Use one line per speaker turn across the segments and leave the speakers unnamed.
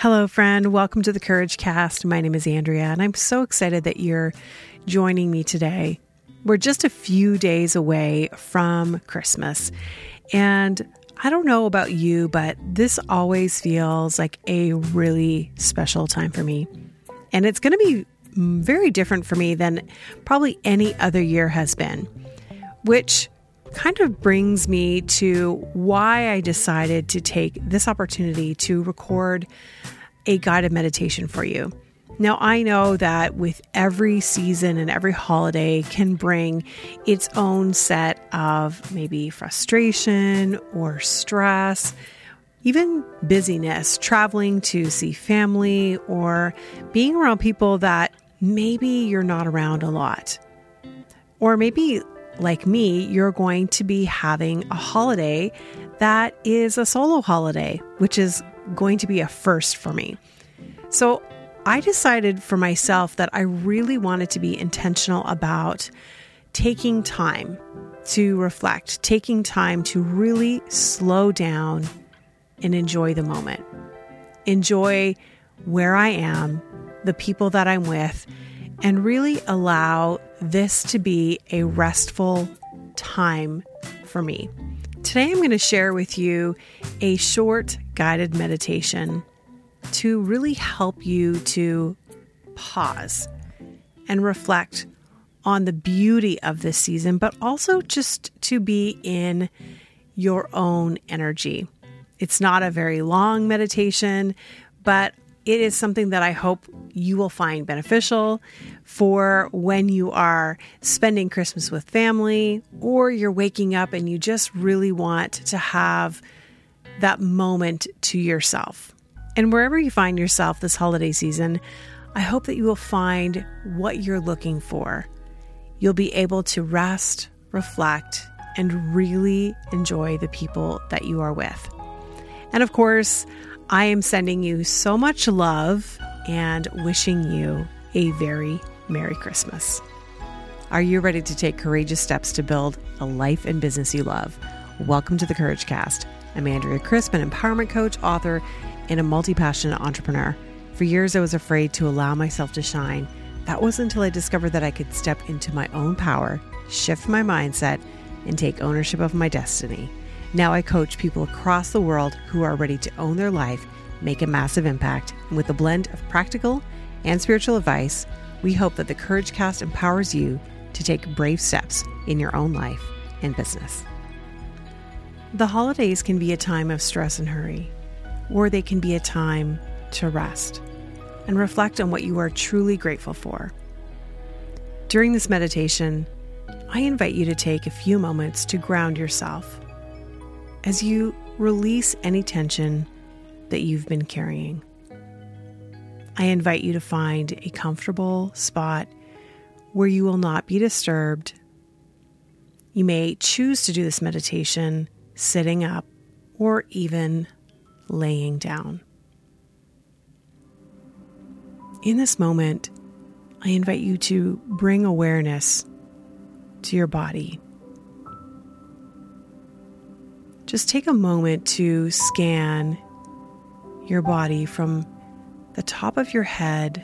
Hello, friend. Welcome to the Courage Cast. My name is Andrea, and I'm so excited that you're joining me today. We're just a few days away from Christmas. And I don't know about you, but this always feels like a really special time for me. And it's going to be very different for me than probably any other year has been, which kind of brings me to why I decided to take this opportunity to record a guided meditation for you. Now, I know that with every season and every holiday can bring its own set of maybe frustration or stress, even busyness, traveling to see family or being around people that maybe you're not around a lot. Or maybe, like me, you're going to be having a holiday that is a solo holiday, which is going to be a first for me. So I decided for myself that I really wanted to be intentional about taking time to reflect, taking time to really slow down and enjoy the moment. Enjoy where I am, the people that I'm with, and really allow this to be a restful time for me. Today, I'm going to share with you a short guided meditation to really help you to pause and reflect on the beauty of this season, but also just to be in your own energy. It's not a very long meditation, but it is something that I hope you will find beneficial for when you are spending Christmas with family or you're waking up and you just really want to have that moment to yourself. And wherever you find yourself this holiday season, I hope that you will find what you're looking for. You'll be able to rest, reflect, and really enjoy the people that you are with. And of course, I am sending you so much love and wishing you a very Merry Christmas. Are you ready to take courageous steps to build a life and business you love? Welcome to the Courage Cast. I'm Andrea Crisp, an empowerment coach, author, and a multi passionate entrepreneur. For years, I was afraid to allow myself to shine. That was until I discovered that I could step into my own power, shift my mindset, and take ownership of my destiny. Now I coach people across the world who are ready to own their life, make a massive impact, and with a blend of practical and spiritual advice, we hope that the Courage Cast empowers you to take brave steps in your own life and business. The holidays can be a time of stress and hurry or they can be a time to rest and reflect on what you are truly grateful for. During this meditation, I invite you to take a few moments to ground yourself as you release any tension that you've been carrying. I invite you to find a comfortable spot where you will not be disturbed. You may choose to do this meditation sitting up or even laying down. In this moment, I invite you to bring awareness to your body. Just take a moment to scan your body from the top of your head,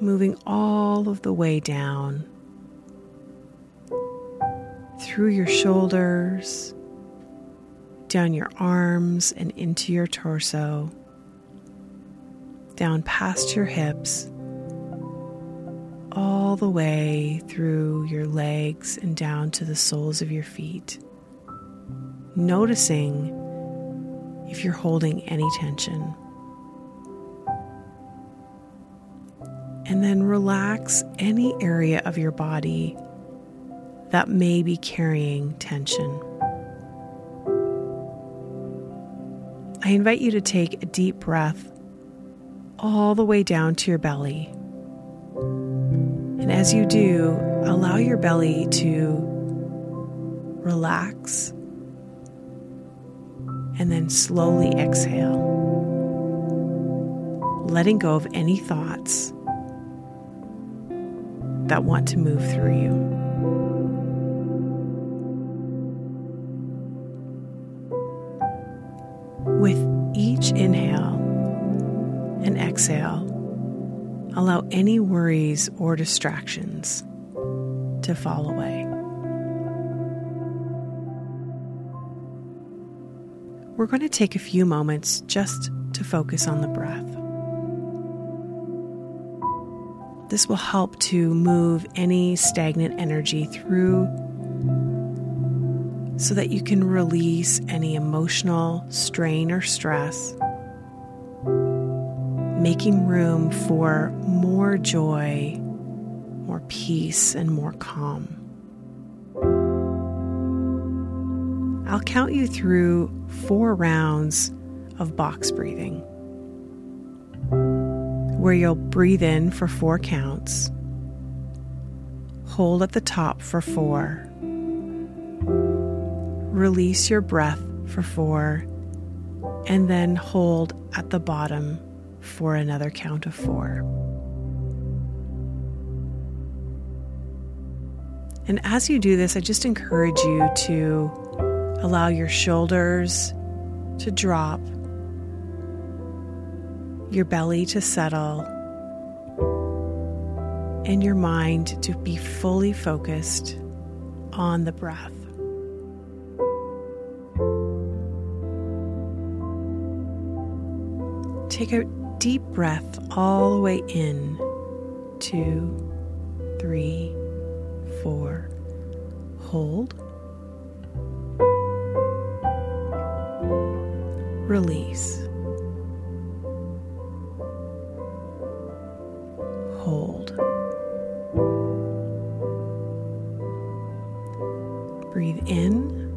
moving all of the way down through your shoulders down your arms and into your torso, down past your hips, all the way through your legs and down to the soles of your feet. Noticing if you're holding any tension. And then relax any area of your body that may be carrying tension. I invite you to take a deep breath all the way down to your belly. And as you do, allow your belly to relax and then slowly exhale, letting go of any thoughts that want to move through you. With each inhale, and exhale, allow any worries or distractions to fall away. We're going to take a few moments just to focus on the breath. This will help to move any stagnant energy through so that you can release any emotional strain or stress, making room for more joy, more peace, and more calm. I'll count you through four rounds of box breathing, where you'll breathe in for four counts, hold at the top for four release your breath for four, and then hold at the bottom for another count of four. And as you do this, I just encourage you to allow your shoulders to drop, your belly to settle, and your mind to be fully focused on the breath. Take a deep breath all the way in. Two, three, four. Hold. Release. Hold. Breathe in.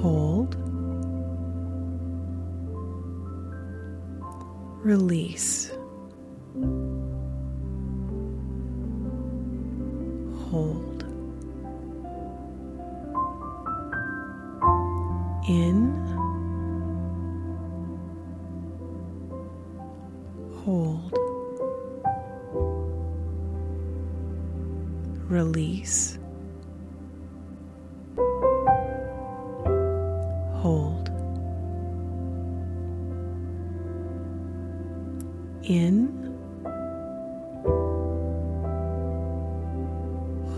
Hold. Release. Release. Hold. in,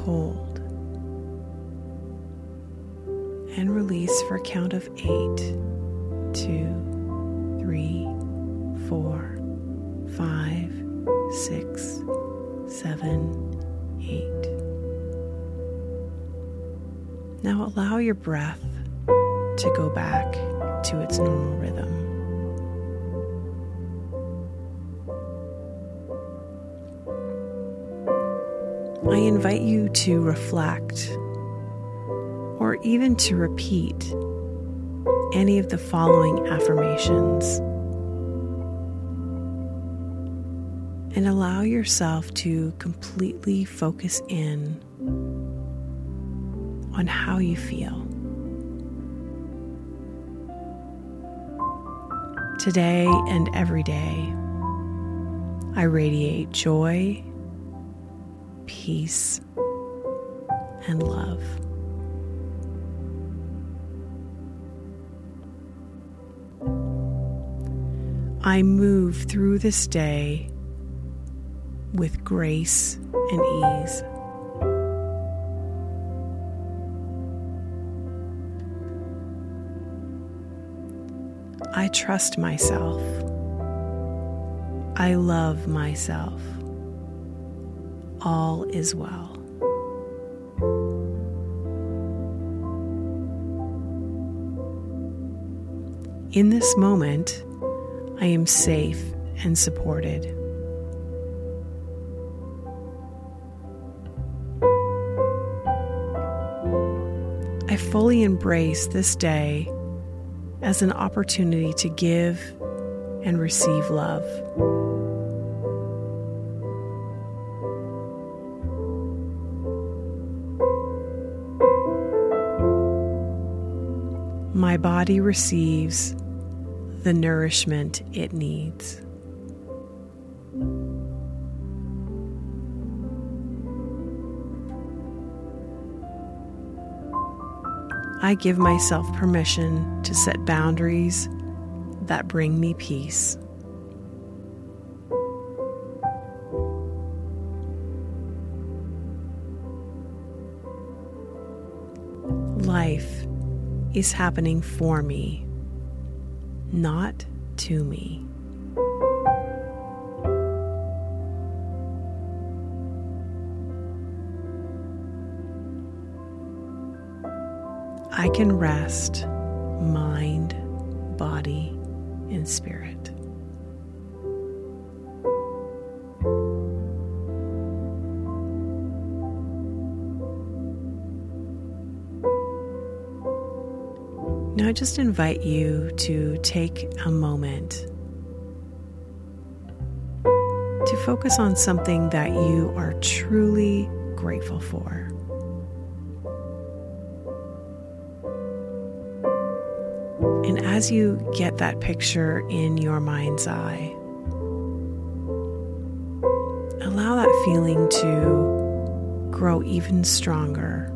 hold, and release for a count of eight, two, three, four, five, six, seven, eight. Now allow your breath to go back to its normal rhythm. I invite you to reflect or even to repeat any of the following affirmations. And allow yourself to completely focus in on how you feel. Today and every day, I radiate joy peace, and love. I move through this day with grace and ease. I trust myself. I love myself all is well. In this moment, I am safe and supported. I fully embrace this day as an opportunity to give and receive love. my body receives the nourishment it needs. I give myself permission to set boundaries that bring me peace. Life is happening for me, not to me. I can rest mind, body, and spirit. Now, I just invite you to take a moment to focus on something that you are truly grateful for. And as you get that picture in your mind's eye, allow that feeling to grow even stronger.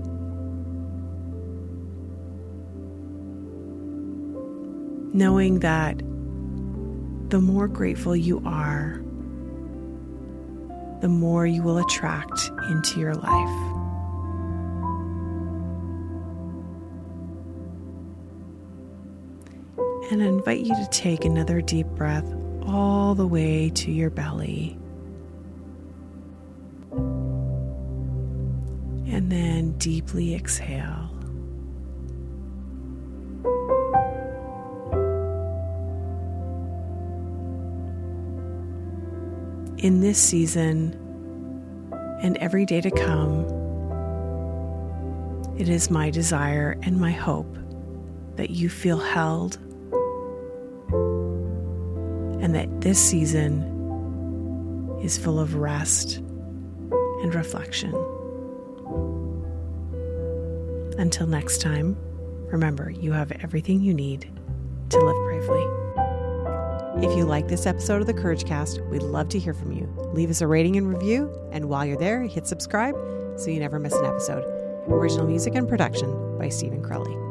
Knowing that the more grateful you are, the more you will attract into your life. And invite you to take another deep breath all the way to your belly. And then deeply exhale. In this season and every day to come, it is my desire and my hope that you feel held and that this season is full of rest and reflection. Until next time, remember you have everything you need to live bravely.
If you like this episode of the Courage Cast, we'd love to hear from you. Leave us a rating and review, and while you're there, hit subscribe so you never miss an episode. Original music and production by Stephen Crowley.